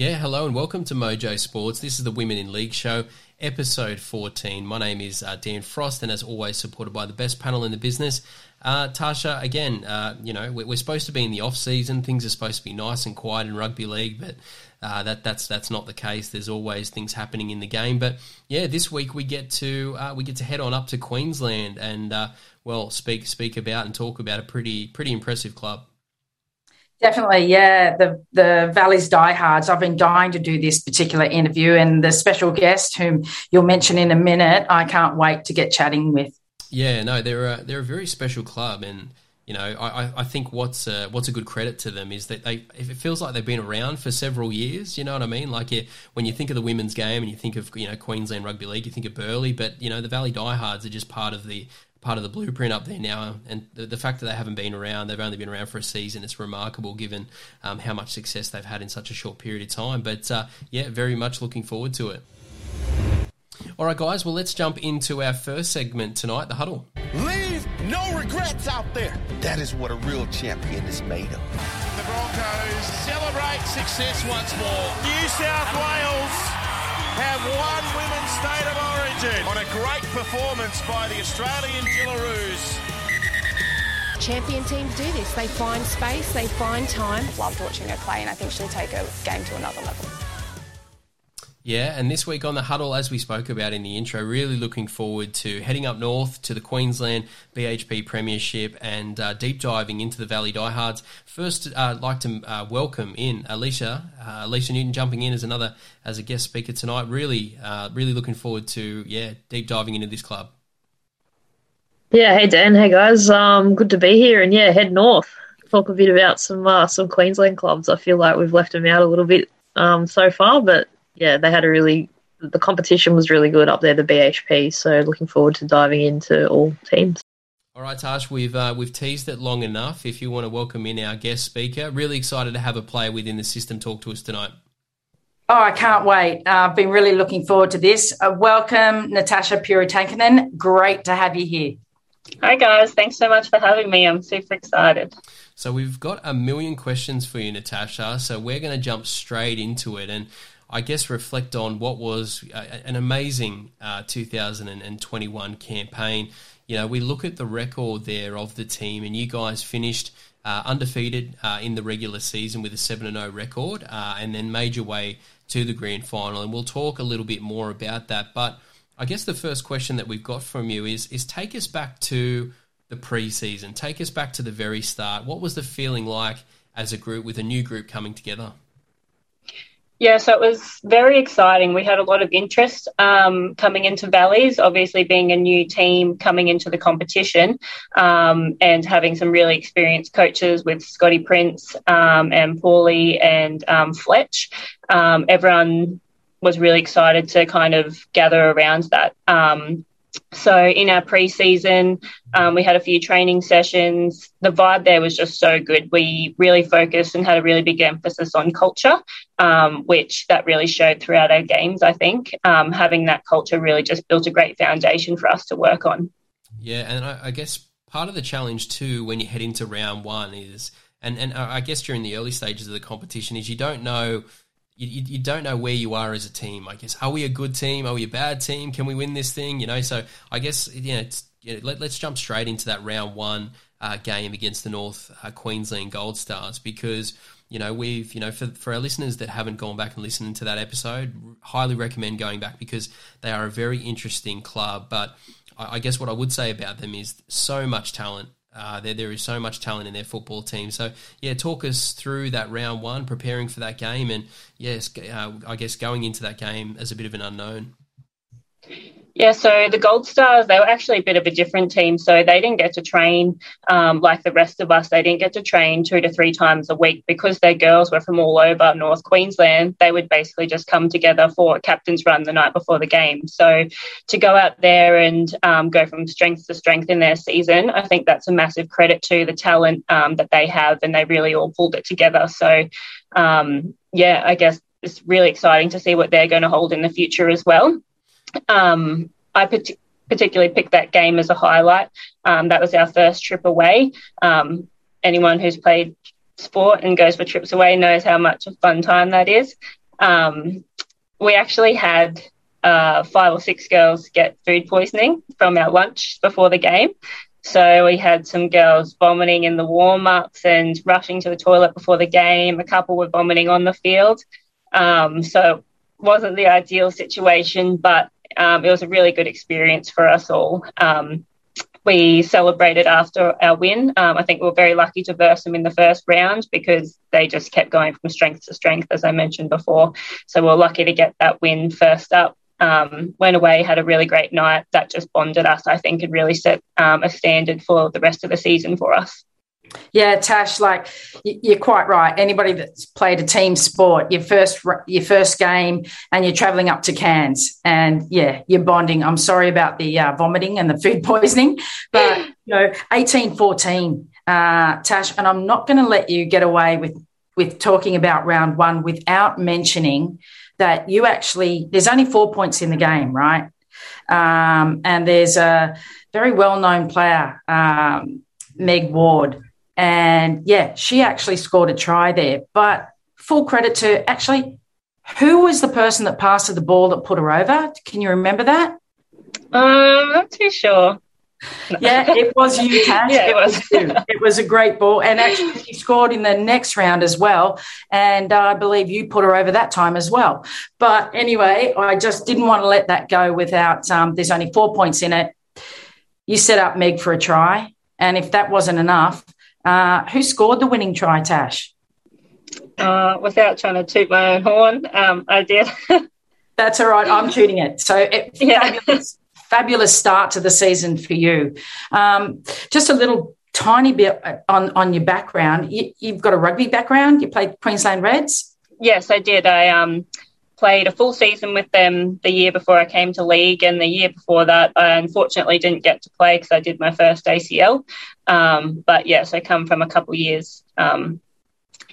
Yeah, hello and welcome to Mojo Sports. This is the Women in League show, episode 14. My name is uh, Dan Frost, and as always, supported by the best panel in the business. Uh, Tarsha, again, uh, you know, we're, supposed to be in the off season. Things are supposed to be nice and quiet in rugby league, but uh, that that's that's not the case. There's always things happening in the game. But yeah, this week we get to uh, we get to head on up to Queensland and uh, well speak speak about and talk about a pretty pretty impressive club. Definitely, yeah. The the Valley's diehards. I've been dying to do this particular interview, and the special guest, whom you'll mention in a minute, I can't wait to get chatting with. Yeah, no, they're a, they're a very special club, and you know, I, I think what's a, what's a good credit to them is that they if it feels like they've been around for several years. You know what I mean? Like yeah, when you think of the women's game and you think of you know Queensland Rugby League, you think of Burleigh, but you know the Valley Diehards are just part of the part of the blueprint up there now. And the, the, fact that they haven't been around, they've only been around for a season, it's remarkable given um, how much success they've had in such a short period of time. But uh, yeah, very much looking forward to it. All right, guys, well, let's jump into our first segment tonight the huddle. Leave no regrets out there. That is what a real champion is made of. The Broncos celebrate success once more. New South Wales have won Women's State of Origin on a great performance by the Australian Jillaroos. Champion teams do this. They find space, they find time. Loved watching her play, and I think she'll take a game to another level. Yeah, and this week on the huddle, as we spoke about in the intro, really looking forward to heading up north to the Queensland BHP Premiership and uh, deep diving into the Valley Diehards. First, uh, I'd like to uh, welcome in Alicia, uh, Alicia Newton, jumping in as another as a guest speaker tonight. Really, uh, really looking forward to yeah deep diving into this club. Yeah, hey Dan, hey guys, um, good to be here, and yeah, head north. Talk a bit about some some Queensland clubs. I feel like we've left them out a little bit um, so far, but yeah, they had a really the competition was really good up there, the BHP. So looking forward to diving into all teams. All right, Tash, we've uh, we've teased it long enough. If you want to welcome in our guest speaker, really excited to have a player within the system talk to us tonight. Oh, I can't wait. Uh, I've been really looking forward to this. Uh, welcome, Natassja Purontakanen. Great to have you here. Hi, guys. Thanks so much for having me. I'm super excited. So, we've got a million questions for you, Natassja. So, we're going to jump straight into it. And I guess, reflect on what was an amazing uh, 2021 campaign. You know, we look at the record there of the team, and you guys finished uh, undefeated uh, in the regular season with a 7 0 record, uh, and then made your way to the grand final. And we'll talk a little bit more about that. But I guess the first question that we've got from you is, is take us back to the preseason. Take us back to the very start. What was the feeling like as a group with a new group coming together? Yeah, so it was very exciting. We had a lot of interest um, coming into Valleys, obviously being a new team coming into the competition um, and having some really experienced coaches with Scotty Prince um, and Paulie and um, Fletch. Um, everyone was really excited to kind of gather around that. Um, so in our pre-season, um, we had a few training sessions. The vibe there was just so good. We really focused and had a really big emphasis on culture, um, which that really showed throughout our games. I think um, having that culture really just built a great foundation for us to work on. Yeah, and I, I guess part of the challenge too when you head into round one is, and and I guess during the early stages of the competition is you don't know you, you, don't know where you are as a team. I guess are we a good team? Are we a bad team? Can we win this thing? You know, so I guess you know, you know let, us jump straight into that round one uh, game against the North uh, Queensland Gold Stars because you know we've you know for for our listeners that haven't gone back and listened to that episode, highly recommend going back because they are a very interesting club. But I guess what I would say about them is so much talent uh, there, there is so much talent in their football team. So, yeah, talk us through that round one, preparing for that game, and yes, uh, I guess going into that game as a bit of an unknown. Yeah, so the Gold Stars, they were actually a bit of a different team. So they didn't get to train um, like the rest of us. They didn't get to train two to three times a week because their girls were from all over North Queensland. They would basically just come together for a captain's run the night before the game. So to go out there and um, go from strength to strength in their season, I think that's a massive credit to the talent um, that they have, and they really all pulled it together. So, um, yeah, I guess it's really exciting to see what they're going to hold in the future as well. Um, I particularly picked that game as a highlight. Um, that was our first trip away. Um, anyone who's played sport and goes for trips away knows how much a fun time that is. Um, we actually had uh, five or six girls get food poisoning from our lunch before the game. So we had some girls vomiting in the warm ups and rushing to the toilet before the game. A couple were vomiting on the field. Um, so it wasn't the ideal situation, but um, it was a really good experience for us all. Um, we celebrated after our win. Um, I think we were very lucky to verse them in the first round because they just kept going from strength to strength, as I mentioned before. So we we're lucky to get that win first up. Um, went away, had a really great night. That just bonded us, I think, and really set um, a standard for the rest of the season for us. Yeah, Tash, like you're quite right. Anybody that's played a team sport, your first your first game, and you're traveling up to Cairns, and yeah, you're bonding. I'm sorry about the uh, vomiting and the food poisoning, but you know, 18, 14, uh, Tash, and I'm not going to let you get away with with talking about round one without mentioning that you actually there's only four points in the game, right? Um, and there's a very well known player, um, Meg Ward and yeah, she actually scored a try there. But full credit to actually, who was the person that passed the ball that put her over? Can you remember that? Um, I'm not too sure. Yeah, it was you, Tash. yeah, it was. you. it was a great ball, and actually, she scored in the next round as well. And uh, I believe you put her over that time as well. But anyway, I just didn't want to let that go without. Um, there's only four points in it. You set up Meg for a try, and if that wasn't enough, uh, who scored the winning try, Tash? Uh, without trying to toot my own horn, um, I did. That's all right. I'm tooting it. So it, yeah. fabulous, fabulous start to the season for you. Um, just a little tiny bit on on your background. You, have got a rugby background. You played Queensland Reds. Yes, I did. I um, played a full season with them the year before I came to league, and the year before that, I unfortunately didn't get to play because I did my first ACL. Um, but yes, I come from a couple years um,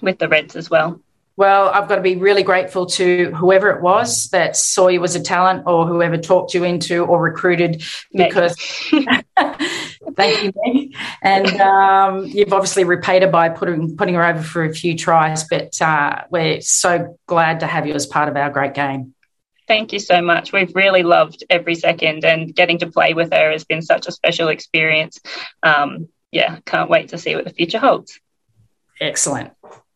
with the Reds as well. Well, I've got to be really grateful to whoever it was that saw you as a talent or whoever talked you into or recruited because thank you, Meg. And um, you've obviously repaid her by putting putting her over for a few tries, but uh, we're so glad to have you as part of our great game. Thank you so much. We've really loved every second, and getting to play with her has been such a special experience. Um, yeah, can't wait to see what the future holds. Excellent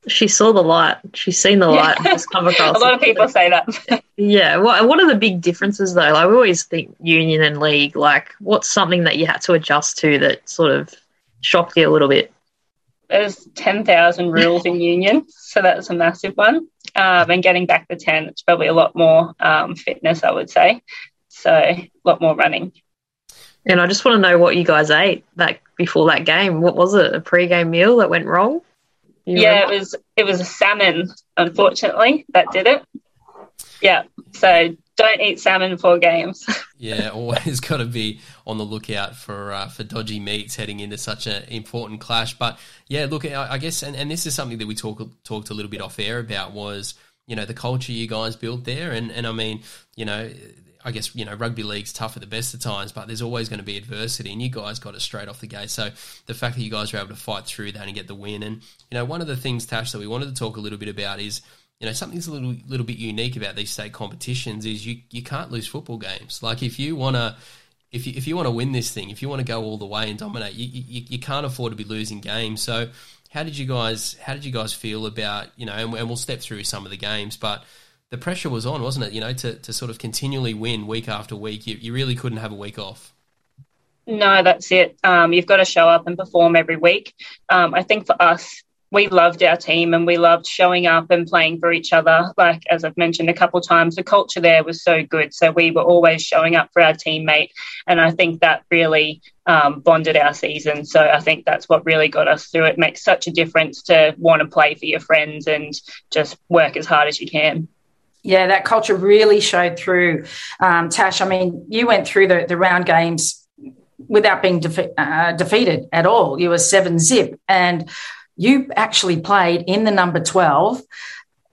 she saw the light. She's seen the light. Yeah. come across. a lot of people say that. yeah. What What are the big differences though? Like we always think union and league. Like, what's something that you had to adjust to that sort of shocked you a little bit? There's ten thousand rules in union, so that's a massive one. Um, and getting back to ten, it's probably a lot more um, fitness, I would say. So a lot more running. And I just want to know what you guys ate that before that game. What was it? A pre-game meal that went wrong? You yeah, remember? it was it was a salmon. Unfortunately, that did it. Yeah, so don't eat salmon for games. yeah, always got to be on the lookout for uh, for dodgy meats heading into such an important clash. But yeah, look, I, I guess, and, and this is something that we talk, talked a little bit off air about was you know the culture you guys built there, and and I mean you know I guess you know rugby league's tough at the best of times, but there's always going to be adversity, and you guys got it straight off the gate. So the fact that you guys were able to fight through that and get the win, and you know one of the things Tash that we wanted to talk a little bit about is you know something's a little little bit unique about these state competitions is you you can't lose football games. Like if you want to. If you, if you want to win this thing, if you want to go all the way and dominate, you, you, you can't afford to be losing games. So, how did you guys how did you guys feel about you know? And, and we'll step through some of the games, but the pressure was on, wasn't it? You know, to, to sort of continually win week after week. You, you really couldn't have a week off. No, that's it. Um, you've got to show up and perform every week. Um, I think for us, we loved our team and we loved showing up and playing for each other. Like, as I've mentioned a couple times, the culture there was so good. So we were always showing up for our teammate. And I think that really um, bonded our season. So I think that's what really got us through. It makes such a difference to want to play for your friends and just work as hard as you can. Yeah, that culture really showed through. Um, Tash, I mean, you went through the, the round games without being defe- uh, defeated at all. You were seven zip. And you actually played in the number 12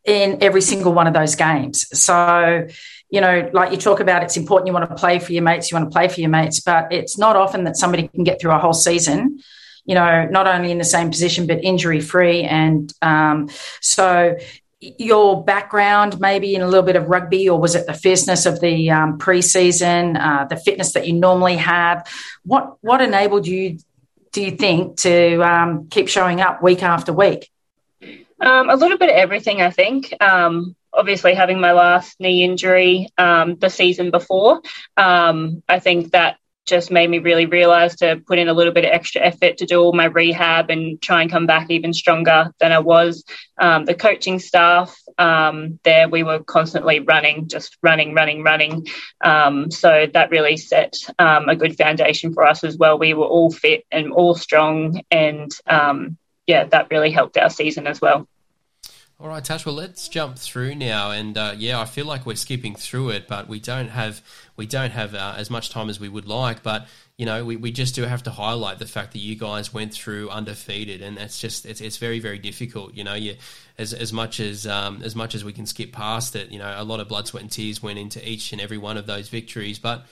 in every single one of those games. So, you know, like you talk about, it's important you want to play for your mates, you want to play for your mates, but it's not often that somebody can get through a whole season, you know, not only in the same position, but injury free. And um, so, your background maybe in a little bit of rugby, or was it the fierceness of the um, preseason, uh, the fitness that you normally have? What what enabled you do you think to um, keep showing up week after week? Um, a little bit of everything, I think. Um, obviously, having my last knee injury um, the season before, um, I think that just made me really realize to put in a little bit of extra effort to do all my rehab and try and come back even stronger than I was. Um, the coaching staff um, there, we were constantly running, just running, running, running. Um, so that really set um, a good foundation for us as well. We were all fit and all strong, and um, yeah, that really helped our season as well. All right, Tash. Well, let's jump through now, and uh, yeah, I feel like we're skipping through it, but we don't have we don't have uh, as much time as we would like. But you know, we, we just do have to highlight the fact that you guys went through undefeated, and that's just it's, it's very very difficult. You know, you as as much as um, as much as we can skip past it, you know, a lot of blood, sweat, and tears went into each and every one of those victories, but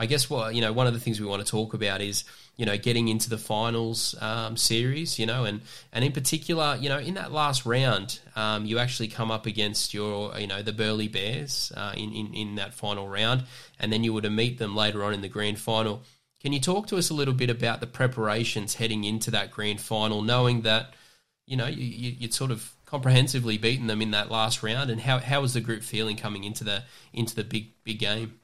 I guess what you know, one of the things we want to talk about is you know getting into the finals um, series, you know, and and in particular, you know, in that last round, um, you actually come up against your you know the Burleigh Bears uh, in, in in that final round, and then you were to meet them later on in the grand final. Can you talk to us a little bit about the preparations heading into that grand final, knowing that you know you, you, would sort of comprehensively beaten them in that last round, and how how was the group feeling coming into the into the big big game?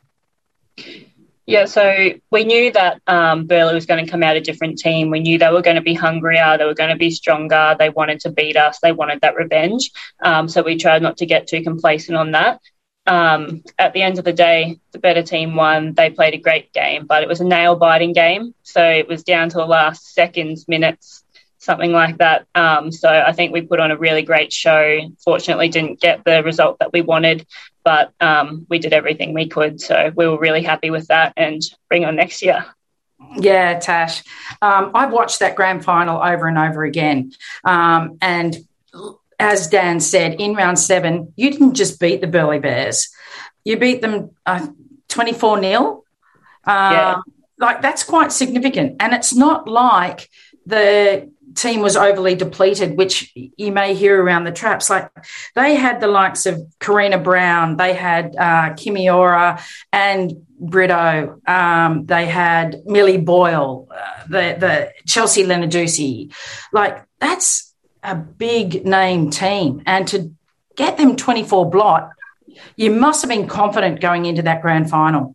Yeah, so we knew that um, Burleigh was going to come out a different team. We knew they were going to be hungrier, they were going to be stronger, they wanted to beat us, they wanted that revenge. Um, so we tried not to get too complacent on that. Um, at the end of the day, the better team won. They played a great game, but it was a nail biting game. So it was down to the last seconds, minutes, something like that. Um, so I think we put on a really great show. Fortunately, didn't get the result that we wanted, but um, we did everything we could. So we were really happy with that and bring on next year. Yeah, Tash. Um, I've watched that grand final over and over again. Um, and as Dan said, in round seven, you didn't just beat the Burleigh Bears, you beat them uh, 24 uh, 0. Yeah. Like, that's quite significant. And it's not like the team was overly depleted, which you may hear around the traps. Like they had the likes of Karina Brown, they had uh, Kimi Ora and Brito, um, they had Millie Boyle, uh, the the Chelsea Lenarduzzi. Like that's a big name team, and to get them twenty four blot, you must have been confident going into that grand final.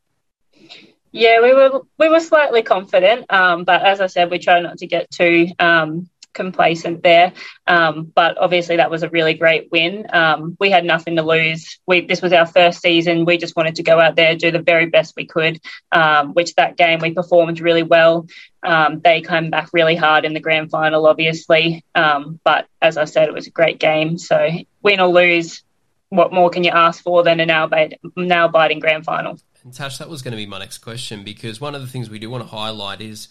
Yeah, we were we were slightly confident, um, but as I said, we try not to get too um, complacent there. Um, but obviously, that was a really great win. Um, we had nothing to lose. We, this was our first season. We just wanted to go out there, do the very best we could, um, which that game we performed really well. Um, they came back really hard in the grand final, obviously. But as I said, it was a great game. So, win or lose, what more can you ask for than a nail biting grand final? And Tash, that was going to be my next question because one of the things we do want to highlight is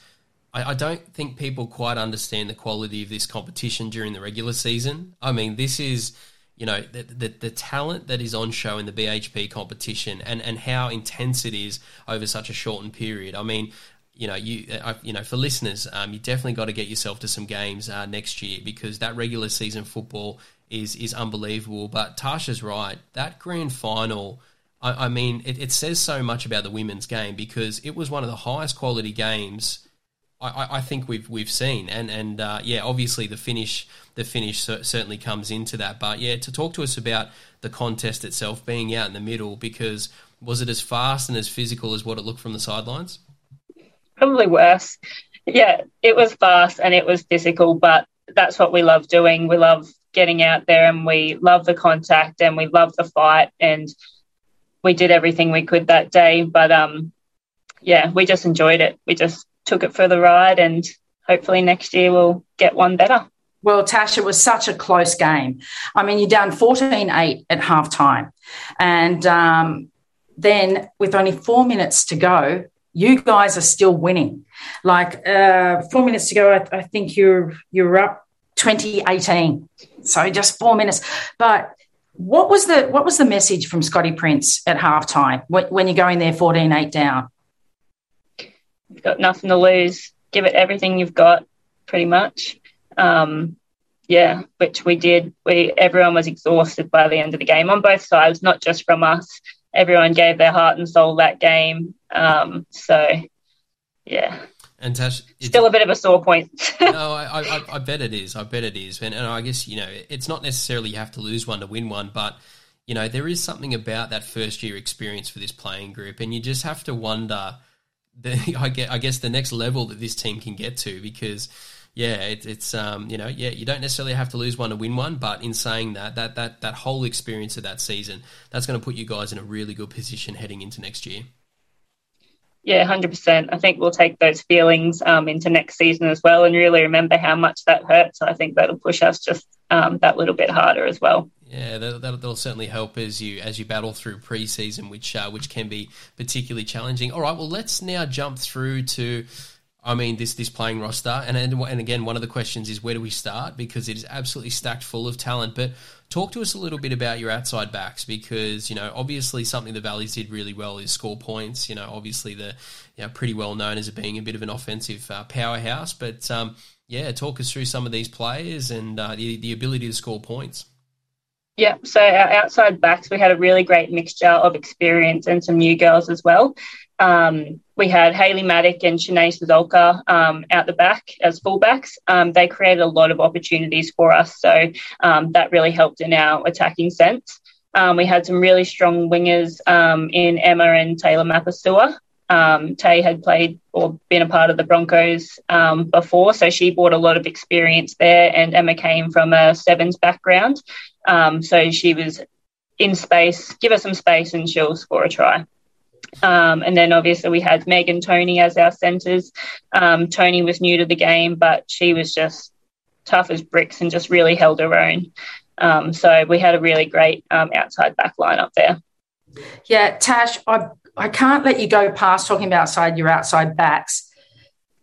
I, I, don't think people quite understand the quality of this competition during the regular season. I mean, this is, you know, the, the, the talent that is on show in the BHP competition and, and how intense it is over such a shortened period. I mean, you know, you uh, you know, for listeners, um, you definitely got to get yourself to some games uh, next year because that regular season football is is unbelievable. But Tasha's right; that grand final. I, I mean, it, it says so much about the women's game because it was one of the highest quality games I, I think we've we've seen, and and uh, yeah, obviously the finish the finish certainly comes into that. But yeah, to talk to us about the contest itself being out in the middle, because was it as fast and as physical as what it looked from the sidelines? Probably worse. Yeah, it was fast and it was physical, but that's what we love doing. We love getting out there and we love the contact and we love the fight and we did everything we could that day. But um, yeah, we just enjoyed it. We just took it for the ride and hopefully next year we'll get one better. Well, Tash, it was such a close game. I mean, you're down 14 8 at halftime. And um, then, with only four minutes to go, you guys are still winning. Like uh, four minutes to go, I, I think you're you're up 2018. So just four minutes. But what was the what was the message from Scotty Prince at halftime when, when you're going there 14-8 down? You've got nothing to lose. Give it everything you've got, pretty much. Um, yeah, which we did. We everyone was exhausted by the end of the game on both sides, not just from us. Everyone gave their heart and soul that game. Um, so, yeah. And Tash, still a bit of a sore point. no, I, I, I, bet it is. I bet it is. And, and I guess you know it's not necessarily you have to lose one to win one, but you know there is something about that first year experience for this playing group, and you just have to wonder. The, I get, I guess the next level that this team can get to because yeah, it, it's um, you know, yeah, you don't necessarily have to lose one to win one, but in saying that, that that that whole experience of that season, that's going to put you guys in a really good position heading into next year. Yeah, hundred percent. I think we'll take those feelings um, into next season as well, and really remember how much that hurt. So I think that'll push us just um, that little bit harder as well. Yeah, that, will certainly help as you as you battle through preseason, which uh, which can be particularly challenging. All right, well, let's now jump through to I mean, this this playing roster, and and and again, one of the questions is where do we start because it is absolutely stacked full of talent. But talk to us a little bit about your outside backs because you know obviously something the Valleys did really well is score points. You know, obviously the you know, pretty well known as being a bit of an offensive uh, powerhouse. But um, yeah, talk us through some of these players and uh, the the ability to score points. Yeah, so our outside backs, we had a really great mixture of experience and some new girls as well. Um, we had Haley Maddock and Shenae Ciesiolka um, out the back as fullbacks. Um, they created a lot of opportunities for us, so um, that really helped in our attacking sense. Um, we had some really strong wingers um, in Emma and Taylor Mapasua. Tay had played or been a part of the Broncos before, so she brought a lot of experience there. And Emma came from a sevens background, so she was in space. Give her some space, and she'll score a try. Um, and then obviously we had Meg and Tony as our centres. Um, Tony was new to the game, but she was just tough as bricks and just really held her own. Um, so we had a really great um, outside back line up there. Yeah, Tash, I, I can't let you go past talking about outside your outside backs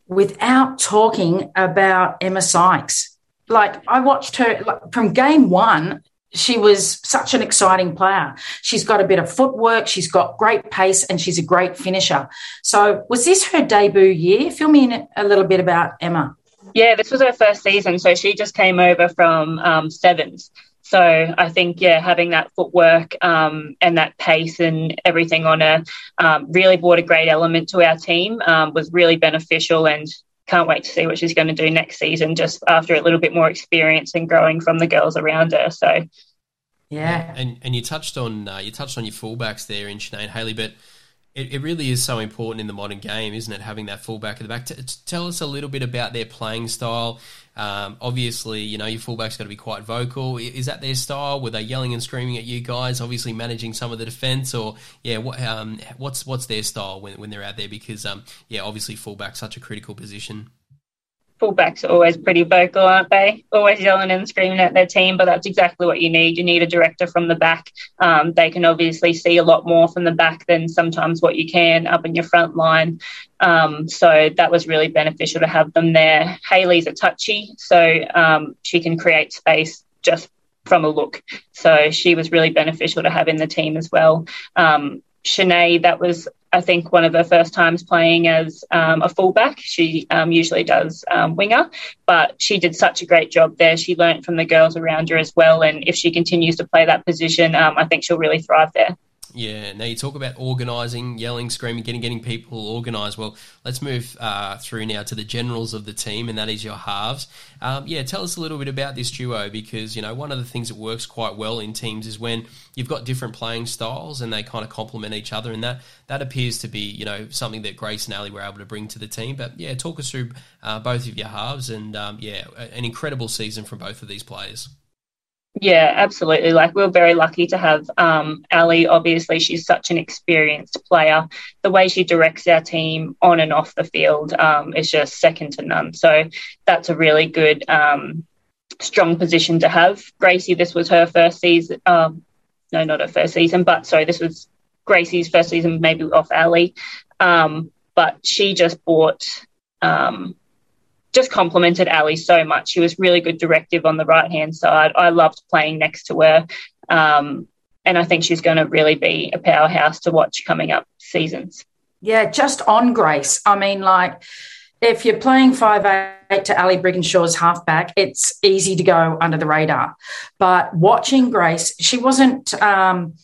without talking about Emma Sykes. Like I watched her like, from game one she was such an exciting player. She's got a bit of footwork, she's got great pace, and she's a great finisher. So, was this her debut year? Fill me in a little bit about Emma. Yeah, this was her first season. So, she just came over from um, Sevens. So, I think, yeah, having that footwork um, and that pace and everything on her um, really brought a great element to our team, um, was really beneficial. And can't wait to see what she's going to do next season, just after a little bit more experience and growing from the girls around her. So, yeah, and and you touched on uh, you touched on your fullbacks there in Sinead Haley, but it, it really is so important in the modern game, isn't it? Having that fullback at the back. T- tell us a little bit about their playing style. Um, obviously, you know your fullback's got to be quite vocal. Is that their style? Were they yelling and screaming at you guys? Obviously, managing some of the defence, or yeah, what, um, what's what's their style when, when they're out there? Because um, yeah, obviously, fullback's such a critical position fullbacks are always pretty vocal, aren't they? Always yelling and screaming at their team, but that's exactly what you need. You need a director from the back. Um, they can obviously see a lot more from the back than sometimes what you can up in your front line. Um, so that was really beneficial to have them there. Haley's a touchy, so um, she can create space just from a look. So she was really beneficial to have in the team as well. Um, Shenae, that was, I think, one of her first times playing as um, a fullback. She um, usually does um, winger, but she did such a great job there. She learnt from the girls around her as well. And if she continues to play that position, um, I think she'll really thrive there. Yeah. Now you talk about organising, yelling, screaming, getting getting people organised. Well, let's move uh, through now to the generals of the team, and that is your halves. Um, yeah, tell us a little bit about this duo because you know one of the things that works quite well in teams is when you've got different playing styles and they kind of complement each other, and that that appears to be you know something that Grace and Ali were able to bring to the team. But yeah, talk us through uh, both of your halves, and um, yeah, an incredible season from both of these players. Yeah, absolutely. Like we're very lucky to have um, Ali. Obviously, she's such an experienced player. The way she directs our team on and off the field um, is just second to none. So that's a really good, um, strong position to have. Gracie, this was her first season. Um, no, not her first season, but sorry, this was Gracie's first season, maybe off Ali. Um, but she just bought um, just complimented Ali so much. She was really good directive on the right hand side. I loved playing next to her. Um, and I think she's going to really be a powerhouse to watch coming up seasons. Yeah, just on Grace. I mean, like, if you're playing five eight to Ali Brigginshaw's halfback, it's easy to go under the radar. But watching Grace, she wasn't. Um,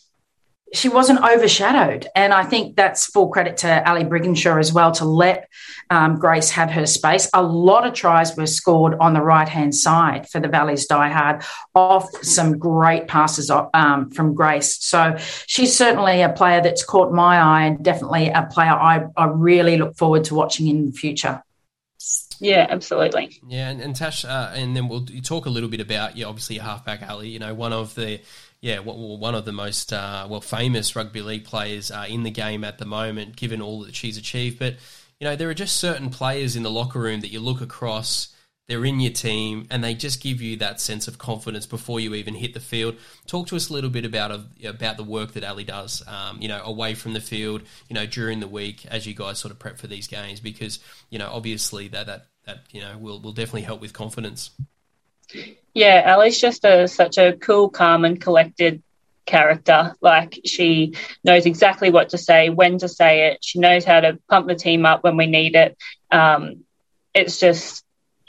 she wasn't overshadowed. And I think that's full credit to Ali Brigginshaw as well to let um, Grace have her space. A lot of tries were scored on the right hand side for the Valleys Die Hard off some great passes um, from Grace. So she's certainly a player that's caught my eye and definitely a player I, I really look forward to watching in the future. Yeah, absolutely. Yeah, and, and Tash, uh, and then we'll talk a little bit about, yeah, obviously your halfback Ali. You know, one of the yeah, one of the most uh, well famous rugby league players uh, in the game at the moment, given all that she's achieved. But you know, there are just certain players in the locker room that you look across. They're in your team, and they just give you that sense of confidence before you even hit the field. Talk to us a little bit about about the work that Ali does. Um, you know, away from the field. You know, during the week as you guys sort of prep for these games, because you know, obviously that that that you know will will definitely help with confidence. Yeah, Ali's just a such a cool, calm, and collected character. Like she knows exactly what to say, when to say it. She knows how to pump the team up when we need it. Um, it's just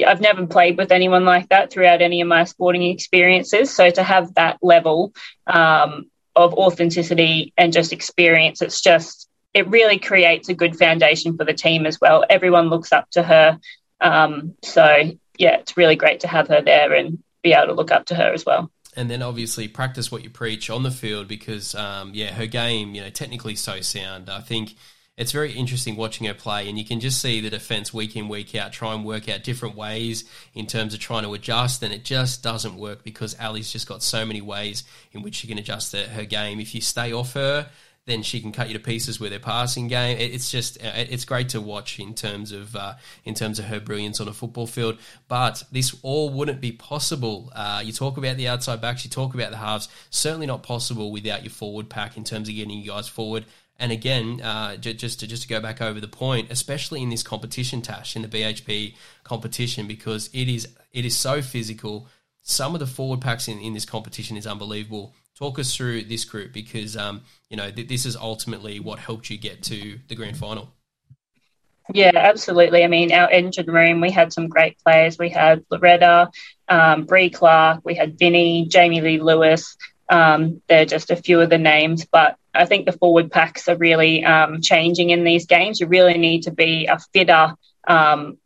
I've never played with anyone like that throughout any of my sporting experiences. So to have that level um, of authenticity and just experience, it's just it really creates a good foundation for the team as well. Everyone looks up to her. Um, so yeah, it's really great to have her there and be able to look up to her as well. And then obviously practice what you preach on the field because, um, yeah, her game, you know, technically so sound. I think it's very interesting watching her play, and you can just see the defense week in, week out try and work out different ways in terms of trying to adjust, and it just doesn't work because Ali's just got so many ways in which she can adjust her, her game. If you stay off her, then she can cut you to pieces with her passing game. It's just uh, it's great to watch in terms of uh, in terms of her brilliance on a football field. But this all wouldn't be possible. Uh, you talk about the outside backs, you talk about the halves. Certainly not possible without your forward pack in terms of getting you guys forward. And again, uh, just to just to go back over the point, especially in this competition, Tash, in the BHP competition, because it is it is so physical. Some of the forward packs in, in this competition is unbelievable talk us through this group because um, you know th- this is ultimately what helped you get to the grand final. Yeah, absolutely. I mean, our engine room, we had some great players. We had Loretta, um, Bree Clark, we had Vinny, Jamie Lee Lewis. Um, they're just a few of the names, but I think the forward packs are really um, changing in these games. You really need to be a fitter um,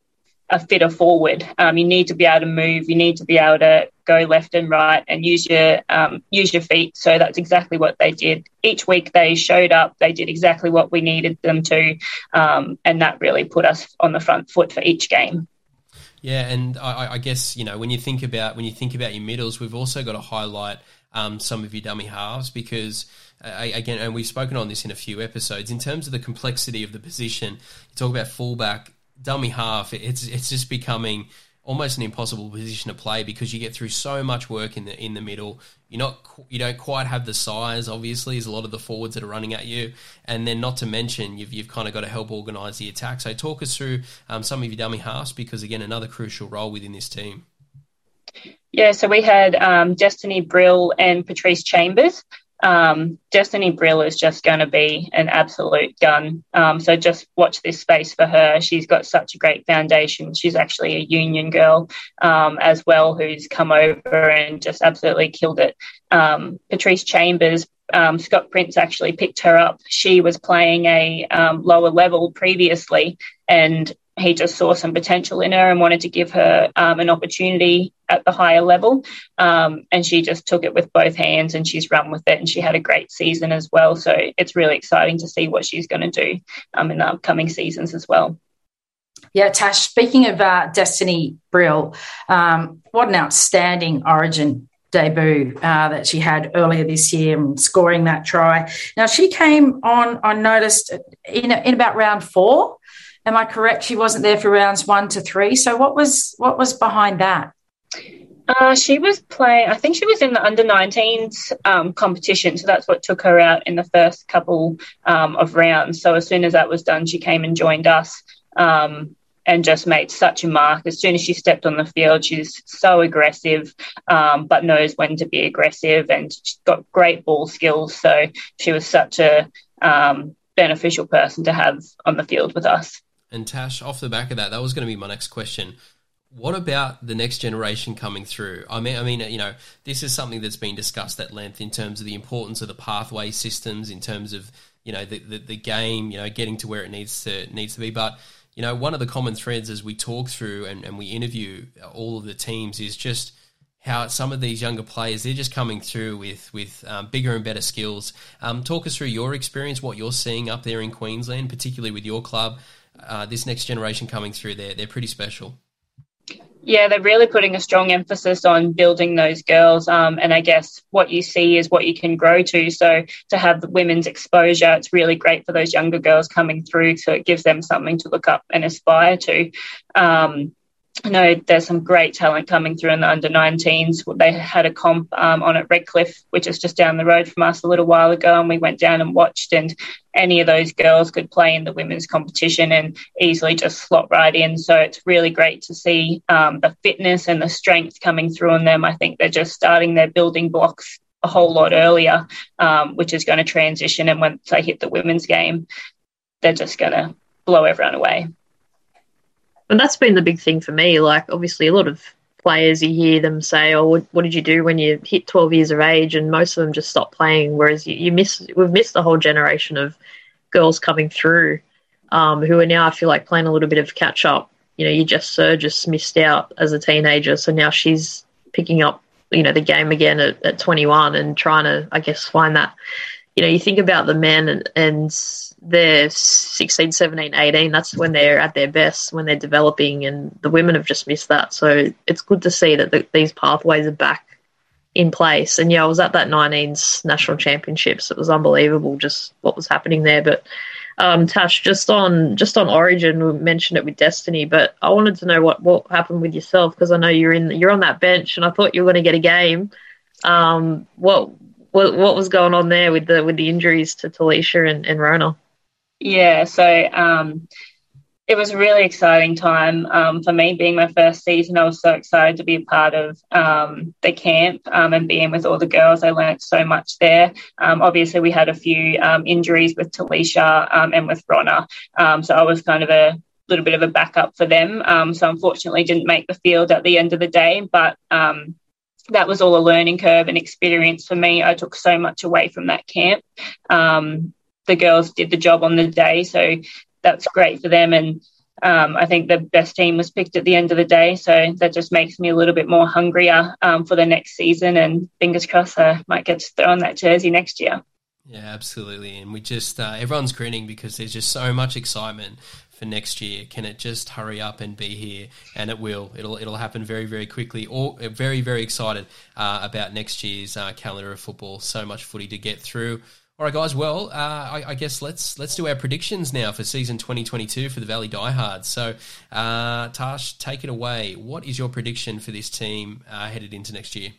a fitter forward. Um, you need to be able to move. You need to be able to go left and right and use your um, use your feet. So that's exactly what they did. Each week they showed up. They did exactly what we needed them to, um, and that really put us on the front foot for each game. Yeah, and I, I, guess you know when you think about when you think about your middles, we've also got to highlight um, some of your dummy halves because. Uh, again, and we've spoken on this in a few episodes. In terms of the complexity of the position, you talk about fullback, dummy half, it's it's just becoming almost an impossible position to play because you get through so much work in the in the middle. You're not you don't quite have the size, obviously, as a lot of the forwards that are running at you, and then not to mention you've you've kind of got to help organise the attack. So talk us through um, some of your dummy halves because again, another crucial role within this team. Yeah, so we had um, Destiny Brill and Patrice Chambers. Um, Destiny Brill is just going to be an absolute gun. Um, so just watch this space for her. She's got such a great foundation. She's actually a union girl um, as well, who's come over and just absolutely killed it. Um, Patrice Chambers, um, Scott Prince actually picked her up. She was playing a um, lower level previously, and he just saw some potential in her and wanted to give her um, an opportunity at the higher level. Um, and she just took it with both hands and she's run with it. And she had a great season as well. So it's really exciting to see what she's going to do um, in the upcoming seasons as well. Yeah, Tash, speaking of uh, Destiny Brill, um, what an outstanding origin debut uh, that she had earlier this year and scoring that try. Now, she came on, I noticed, in, in about round four. Am I correct? She wasn't there for rounds one to three. So what was what was behind that? Uh, she was playing, I think she was in the under 19s um, competition. So that's what took her out in the first couple um, of rounds. So as soon as that was done, she came and joined us. Um, and just made such a mark. As soon as she stepped on the field, she's so aggressive, um, but knows when to be aggressive, and she's got great ball skills. So she was such a um, beneficial person to have on the field with us. And Tash, off the back of that, that was going to be my next question. What about the next generation coming through? I mean, I mean, you know, this is something that's been discussed at length in terms of the importance of the pathway systems, in terms of you know the, the, the game, you know, getting to where it needs to needs to be. But you know, one of the common threads as we talk through and, and we interview all of the teams is just how some of these younger players they're just coming through with with um, bigger and better skills. Um, talk us through your experience, what you're seeing up there in Queensland, particularly with your club. Uh, this next generation coming through, there they're pretty special. Yeah, they're really putting a strong emphasis on building those girls. Um, and I guess what you see is what you can grow to. So to have the women's exposure, it's really great for those younger girls coming through. So it gives them something to look up and aspire to. Um, I know there's some great talent coming through in the under 19s. They had a comp um, on at Redcliffe, which is just down the road from us a little while ago, and we went down and watched. And any of those girls could play in the women's competition and easily just slot right in. So it's really great to see um, the fitness and the strength coming through on them. I think they're just starting their building blocks a whole lot earlier, um, which is going to transition. And once they hit the women's game, they're just going to blow everyone away. And that's been the big thing for me. Like, obviously, a lot of players, you hear them say, "Oh, what, what, did you do when you hit 12 years of age?" And most of them just stop playing. Whereas you, you miss, we've missed a whole generation of girls coming through um, who are now, I feel like, playing a little bit of catch up. You know, you just Sir just missed out as a teenager, so now she's picking up, you know, the game again at, at 21 and trying to, I guess, find that. You know, you think about the men and, and they're 16, 17, 18. That's when they're at their best, when they're developing, and the women have just missed that. So it's good to see that the, these pathways are back in place. And yeah, I was at that 19s national championships. It was unbelievable just what was happening there. But um, Tash, just on just on Origin, we mentioned it with Destiny, but I wanted to know what what happened with yourself because I know you're in you're on that bench, and I thought you were going to get a game. Um, what what what was going on there with the with the injuries to Talisha and, and Rona? Yeah, so um, it was a really exciting time um, for me being my first season. I was so excited to be a part of um, the camp um, and being with all the girls. I learned so much there. Um, obviously, we had a few um, injuries with Talisha um, and with Rona, so I was kind of a little bit of a backup for them. so unfortunately, didn't make the field at the end of the day, but that was all a learning curve and experience for me. I took so much away from that camp. Um, the girls did the job on the day. So that's great for them. And um, I think the best team was picked at the end of the day. So that just makes me a little bit more hungrier um, for the next season. And fingers crossed, I might get to throw on that jersey next year. Yeah, absolutely. And we just, uh, everyone's grinning because there's just so much excitement for next year. Can it just hurry up and be here? And it will. It'll it'll happen very very quickly. Or very very excited uh, about next year's uh, calendar of football. So much footy to get through. All right, guys. Well, uh, I, I, guess let's let's do our predictions now for season 2022 for the Valley Diehards. So, uh, Tash, take it away. What is your prediction for this team uh, headed into next year?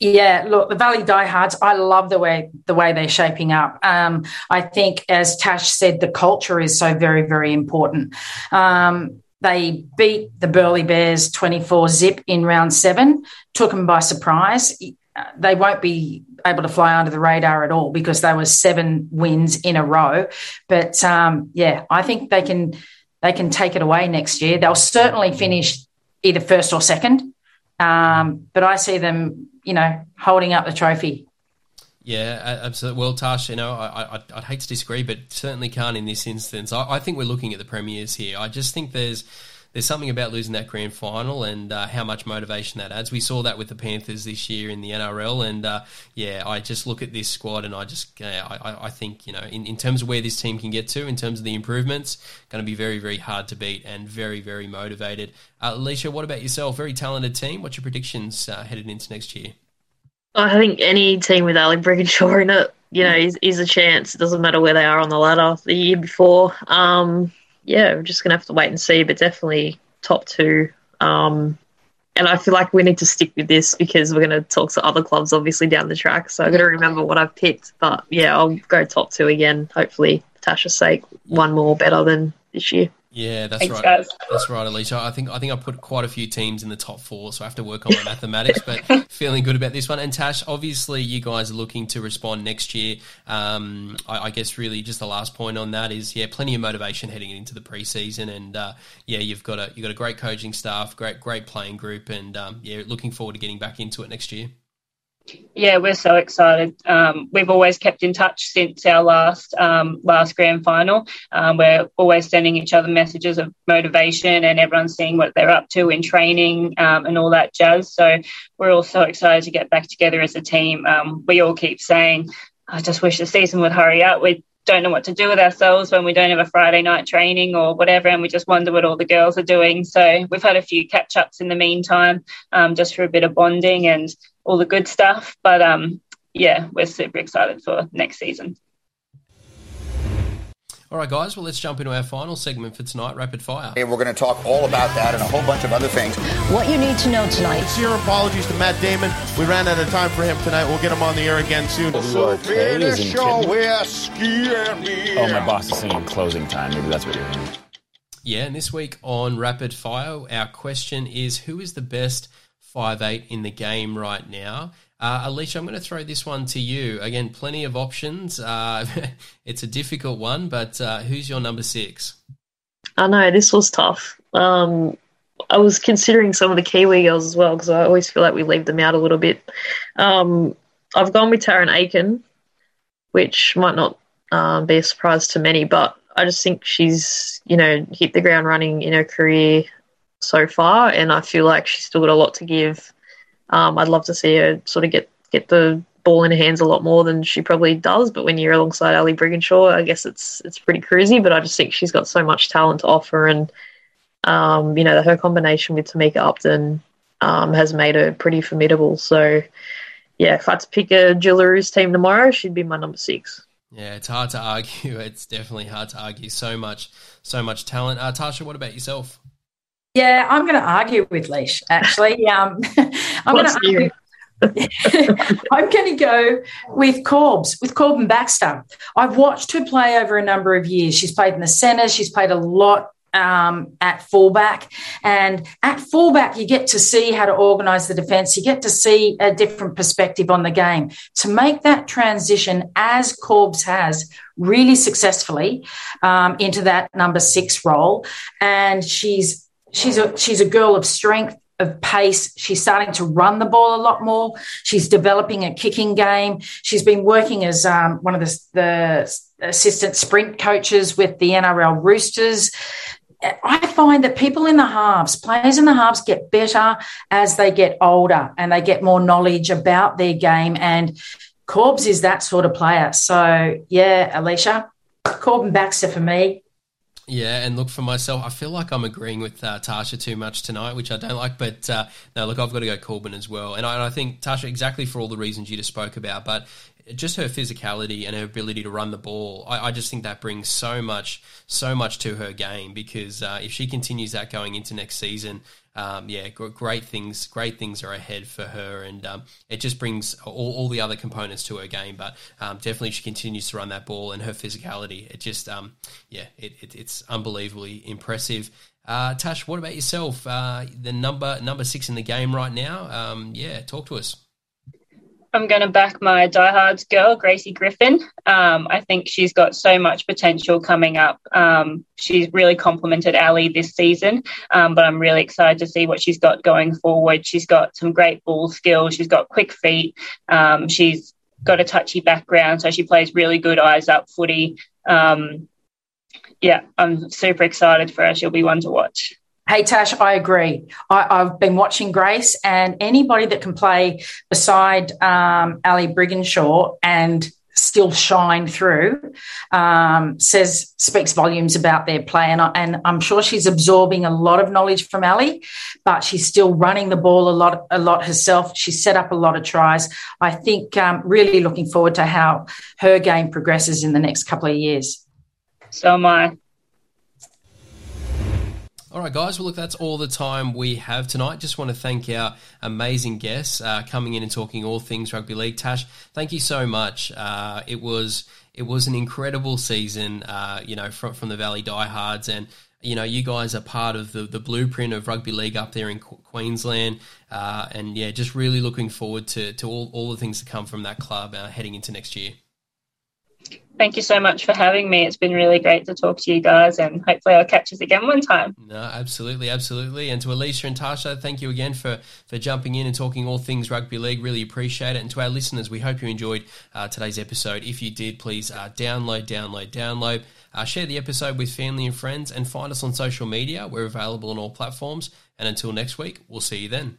Yeah, look, the Valley Diehards. I love the way the way they're shaping up. Um, I think, as Tash said, the culture is so very very important. Um, they beat the Burleigh Bears 24 zip in round seven, took them by surprise they won't be able to fly under the radar at all because they were seven wins in a row. But um, yeah, I think they can they can take it away next year. They'll certainly finish either first or second. Um, but I see them, you know, holding up the trophy Yeah, absolutely. Well, Tash, you know, I, I, would hate to disagree, but certainly can't in this instance. I, I, think we're looking at the premiers here. I just think there's there's something about losing that grand final and uh, how much motivation that adds. We saw that with the Panthers this year in the NRL, and uh, yeah, I just look at this squad and I just I, I think you know in, in terms of where this team can get to, in terms of the improvements, going to be very very hard to beat and very very motivated. Uh, Alicia, what about yourself? Very talented team. What's your predictions uh, headed into next year? I think any team with Ali Brigginshaw in it, you know, is, is a chance. It doesn't matter where they are on the ladder. The year before, um, yeah, we're just gonna have to wait and see. But definitely top two. Um, and I feel like we need to stick with this because we're going to talk to other clubs, obviously down the track. So I've got to remember what I've picked. But yeah, I'll go top two again. Hopefully, for Tasha's sake, one more better than this year. Yeah, that's Thanks, right. Guys. That's right, Alicia. I think I think I put quite a few teams in the top four, so I have to work on my mathematics. But feeling good about this one. And Tash, obviously, you guys are looking to respond next year. Um, I, I, guess really just the last point on that is yeah, plenty of motivation heading into the preseason, and uh, yeah, you've got a you've got a great coaching staff, great great playing group, and um, yeah, looking forward to getting back into it next year. Yeah, we're so excited. Um, we've always kept in touch since our last um, last grand final. Um, we're always sending each other messages of motivation, and everyone's seeing what they're up to in training um, and all that jazz. So we're all so excited to get back together as a team. Um, we all keep saying, "I just wish the season would hurry up." We don't know what to do with ourselves when we don't have a Friday night training or whatever, and we just wonder what all the girls are doing. So we've had a few catch ups in the meantime, um, just for a bit of bonding and all the good stuff. But um, yeah, we're super excited for next season. All right, guys. Well, let's jump into our final segment for tonight, Rapid Fire. Hey, we're going to talk all about that and a whole bunch of other things. What you need to know tonight. Sincere apologies to Matt Damon. We ran out of time for him tonight. We'll get him on the air again soon. So finish Oh, my boss is singing closing time. Maybe that's what you're hearing. Yeah, and this week on Rapid Fire, our question is who is the best five eight in the game right now? Uh, Alicia, I'm going to throw this one to you. Again, plenty of options. Uh, it's a difficult one, but uh, who's your number six? I know this was tough. Um, I was considering some of the Kiwi girls as well because I always feel like we leave them out a little bit. Um, I've gone with Tarryn Aiken, which might not um, be a surprise to many, but I just think she's you know hit the ground running in her career so far, and I feel like she's still got a lot to give. Um, I'd love to see her sort of get get the ball in her hands a lot more than she probably does. But when you're alongside Ali Brigginshaw, I guess it's it's pretty cruisy. But I just think she's got so much talent to offer, and um, you know her combination with Tamika Upton um, has made her pretty formidable. So yeah, if I had to pick a Jillaroos team tomorrow, she'd be my number six. Yeah, it's hard to argue. It's definitely hard to argue. So much, so much talent. Uh, Tarsha, what about yourself? Yeah, I'm going to argue with Leash, actually. Um, I'm going to argue. I'm going to go with Corbs, with Corban Baxter. I've watched her play over a number of years. She's played in the centre. She's played a lot um, at fullback. And at fullback, you get to see how to organise the defence. You get to see a different perspective on the game. To make that transition, as Corbs has really successfully um, into that number six role, and she's she's a she's a girl of strength of pace. She's starting to run the ball a lot more. She's developing a kicking game. She's been working as um, one of the, the assistant sprint coaches with the NRL Roosters. I find that people in the halves, players in the halves, get better as they get older and they get more knowledge about their game. And Corbs is that sort of player. So, yeah, Alicia, Corban Baxter for me. Yeah, and look for myself, I feel like I'm agreeing with uh, Tarsha too much tonight, which I don't like. But uh, no, look, I've got to go Corban as well, and I, and I, think Tarsha exactly for all the reasons you just spoke about. But just her physicality and her ability to run the ball, I, I just think that brings so much, so much to her game. Because uh, if she continues that going into next season, um, yeah, great things, great things are ahead for her, and um, it just brings all, all, the other components to her game. But um, definitely, she continues to run that ball, and her physicality, it just, um, yeah, it, it, it's unbelievably impressive. Uh, Tash, what about yourself? Uh, the number number six in the game right now. Um, yeah, talk to us. I'm going to back my diehards girl, Gracie Griffin. Um, I think she's got so much potential coming up. Um, she's really complemented Ali this season, um, but I'm really excited to see what she's got going forward. She's got some great ball skills. She's got quick feet. Um, she's got a touchy background, so she plays really good eyes up footy. Um, yeah, I'm super excited for her. She'll be one to watch. Hey Tash, I agree. I, have been watching Grace, and anybody that can play beside um, Ali Brigginshaw and still shine through um, says speaks volumes about their play and, I, and I'm sure she's absorbing a lot of knowledge from Ali but she's still running the ball a lot a lot herself. She's set up a lot of tries. I think um, really looking forward to how her game progresses in the next couple of years. So am I all right, guys. Well, look, that's all the time we have tonight. Just want to thank our amazing guests uh, coming in and talking all things rugby league. Tash, thank you so much. Uh, it was it was an incredible season. Uh, you know, from from the Valley Diehards, and you know, you guys are part of the the blueprint of rugby league up there in Queensland. Uh, and yeah, just really looking forward to to all all the things to come from that club uh, heading into next year. Thank you so much for having me. It's been really great to talk to you guys, and hopefully, I'll catch us again one time. No, absolutely, absolutely. And to Alicia and Tarsha, thank you again for for jumping in and talking all things rugby league. Really appreciate it. And to our listeners, we hope you enjoyed uh, today's episode. If you did, please uh, download, download, download. Uh, share the episode with family and friends, and find us on social media. We're available on all platforms. And until next week, we'll see you then.